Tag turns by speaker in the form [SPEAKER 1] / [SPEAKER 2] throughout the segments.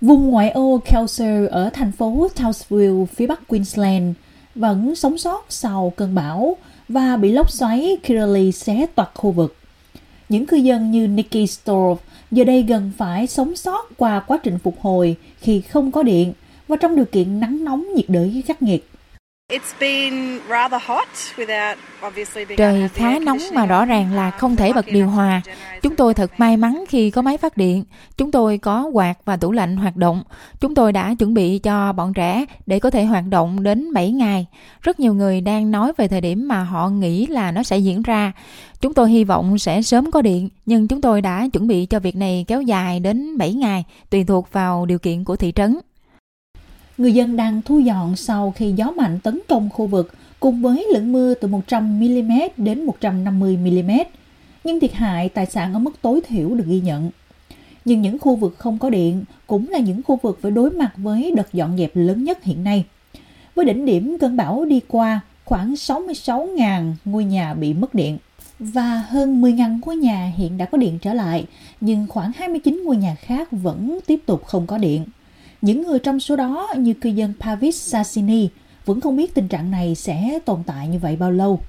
[SPEAKER 1] Vùng ngoại ô Kelso ở thành phố Townsville, phía bắc Queensland, vẫn sống sót sau cơn bão và bị lốc xoáy Kirrily xé toạc khu vực. Những cư dân như Nikki Storff giờ đây gần phải sống sót qua quá trình phục hồi khi không có điện và trong điều kiện nắng nóng nhiệt đới khắc nghiệt.
[SPEAKER 2] Trời khá nóng mà rõ ràng là không thể bật điều hòa. Chúng tôi thật may mắn khi có máy phát điện. Chúng tôi có quạt và tủ lạnh hoạt động. Chúng tôi đã chuẩn bị cho bọn trẻ để có thể hoạt động đến 7 ngày. Rất nhiều người đang nói về thời điểm mà họ nghĩ là nó sẽ diễn ra. Chúng tôi hy vọng sẽ sớm có điện, nhưng chúng tôi đã chuẩn bị cho việc này kéo dài đến 7 ngày, tùy thuộc vào điều kiện của thị trấn
[SPEAKER 1] người dân đang thu dọn sau khi gió mạnh tấn công khu vực cùng với lượng mưa từ 100mm đến 150mm, nhưng thiệt hại tài sản ở mức tối thiểu được ghi nhận. Nhưng những khu vực không có điện cũng là những khu vực phải đối mặt với đợt dọn dẹp lớn nhất hiện nay. Với đỉnh điểm cơn bão đi qua, khoảng 66.000 ngôi nhà bị mất điện và hơn 10.000 ngôi nhà hiện đã có điện trở lại, nhưng khoảng 29 ngôi nhà khác vẫn tiếp tục không có điện. Những người trong số đó như cư dân Pavis Sassini vẫn không biết tình trạng này sẽ tồn tại như vậy bao lâu.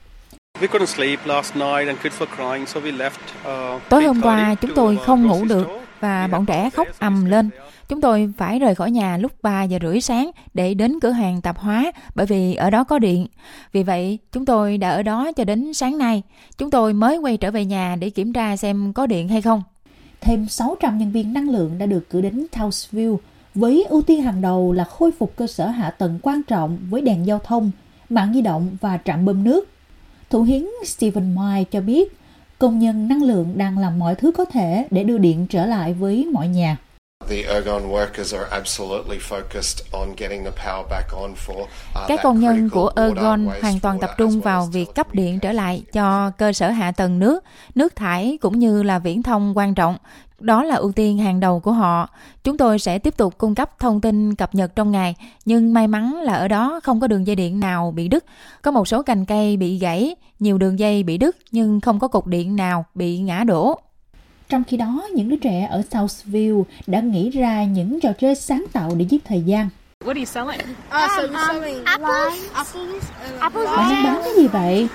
[SPEAKER 2] Tối hôm qua chúng tôi không ngủ được và bọn trẻ khóc ầm lên. Chúng tôi phải rời khỏi nhà lúc 3 giờ rưỡi sáng để đến cửa hàng tạp hóa bởi vì ở đó có điện. Vì vậy, chúng tôi đã ở đó cho đến sáng nay. Chúng tôi mới quay trở về nhà để kiểm tra xem có điện hay không.
[SPEAKER 1] Thêm 600 nhân viên năng lượng đã được cử đến Townsville với ưu tiên hàng đầu là khôi phục cơ sở hạ tầng quan trọng với đèn giao thông, mạng di động và trạm bơm nước. Thủ hiến Stephen Mai cho biết, công nhân năng lượng đang làm mọi thứ có thể để đưa điện trở lại với mọi nhà.
[SPEAKER 2] Các công nhân của Ergon hoàn toàn tập trung vào việc cấp điện trở lại cho cơ sở hạ tầng nước, nước thải cũng như là viễn thông quan trọng đó là ưu tiên hàng đầu của họ. Chúng tôi sẽ tiếp tục cung cấp thông tin cập nhật trong ngày, nhưng may mắn là ở đó không có đường dây điện nào bị đứt. Có một số cành cây bị gãy, nhiều đường dây bị đứt nhưng không có cột điện nào bị ngã đổ.
[SPEAKER 1] Trong khi đó, những đứa trẻ ở Southville đã nghĩ ra những trò chơi sáng tạo để giết thời gian. What are you selling? Uh, so you're selling apples. Apples. apples. Bạn đang bán cái gì vậy?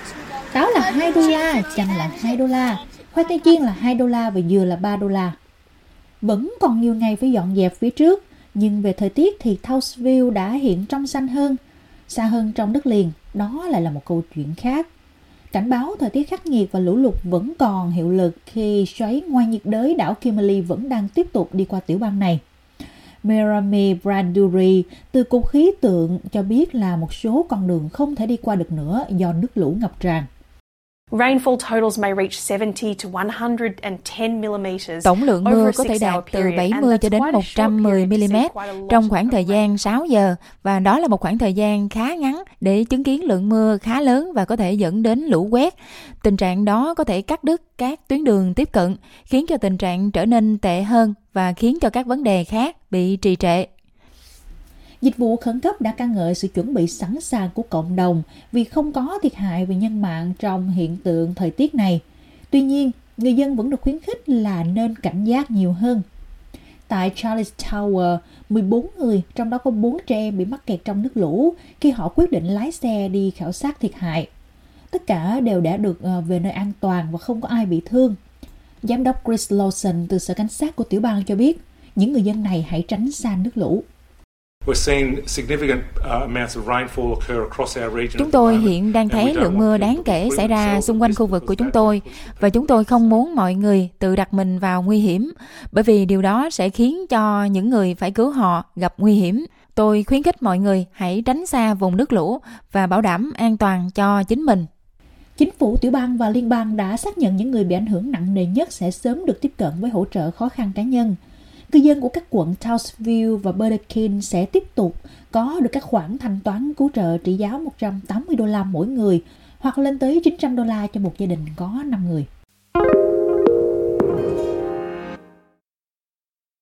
[SPEAKER 1] Táo là 2 đô la, chanh là 2 đô la, khoai tây chiên là 2 đô la và dừa là 3 đô la. Vẫn còn nhiều ngày phải dọn dẹp phía trước, nhưng về thời tiết thì Townsville đã hiện trong xanh hơn. Xa hơn trong đất liền, đó lại là một câu chuyện khác. Cảnh báo thời tiết khắc nghiệt và lũ lụt vẫn còn hiệu lực khi xoáy ngoài nhiệt đới đảo Kimberley vẫn đang tiếp tục đi qua tiểu bang này. Merami Branduri từ Cục Khí tượng cho biết là một số con đường không thể đi qua được nữa do nước lũ ngập tràn.
[SPEAKER 2] Tổng lượng mưa có thể đạt từ 70 cho đến 110 mm trong khoảng thời gian 6 giờ và đó là một khoảng thời gian khá ngắn để chứng kiến lượng mưa khá lớn và có thể dẫn đến lũ quét. Tình trạng đó có thể cắt đứt các tuyến đường tiếp cận, khiến cho tình trạng trở nên tệ hơn và khiến cho các vấn đề khác bị trì trệ.
[SPEAKER 1] Dịch vụ khẩn cấp đã ca ngợi sự chuẩn bị sẵn sàng của cộng đồng vì không có thiệt hại về nhân mạng trong hiện tượng thời tiết này. Tuy nhiên, người dân vẫn được khuyến khích là nên cảnh giác nhiều hơn. Tại Charles Tower, 14 người, trong đó có 4 trẻ em bị mắc kẹt trong nước lũ khi họ quyết định lái xe đi khảo sát thiệt hại. Tất cả đều đã được ờ, về nơi an toàn và không có ai bị thương. Giám đốc Chris Lawson từ Sở Cảnh sát của tiểu bang cho biết, những người dân này hãy tránh xa nước lũ.
[SPEAKER 2] Chúng tôi hiện đang thấy lượng mưa đáng kể xảy ra xung quanh khu vực của chúng tôi và chúng tôi không muốn mọi người tự đặt mình vào nguy hiểm bởi vì điều đó sẽ khiến cho những người phải cứu họ gặp nguy hiểm. Tôi khuyến khích mọi người hãy tránh xa vùng nước lũ và bảo đảm an toàn cho chính mình.
[SPEAKER 1] Chính phủ tiểu bang và liên bang đã xác nhận những người bị ảnh hưởng nặng nề nhất sẽ sớm được tiếp cận với hỗ trợ khó khăn cá nhân – cư dân của các quận Townsville và Burdekin sẽ tiếp tục có được các khoản thanh toán cứu trợ trị giá 180 đô la mỗi người hoặc lên tới 900 đô la cho một gia đình có 5 người.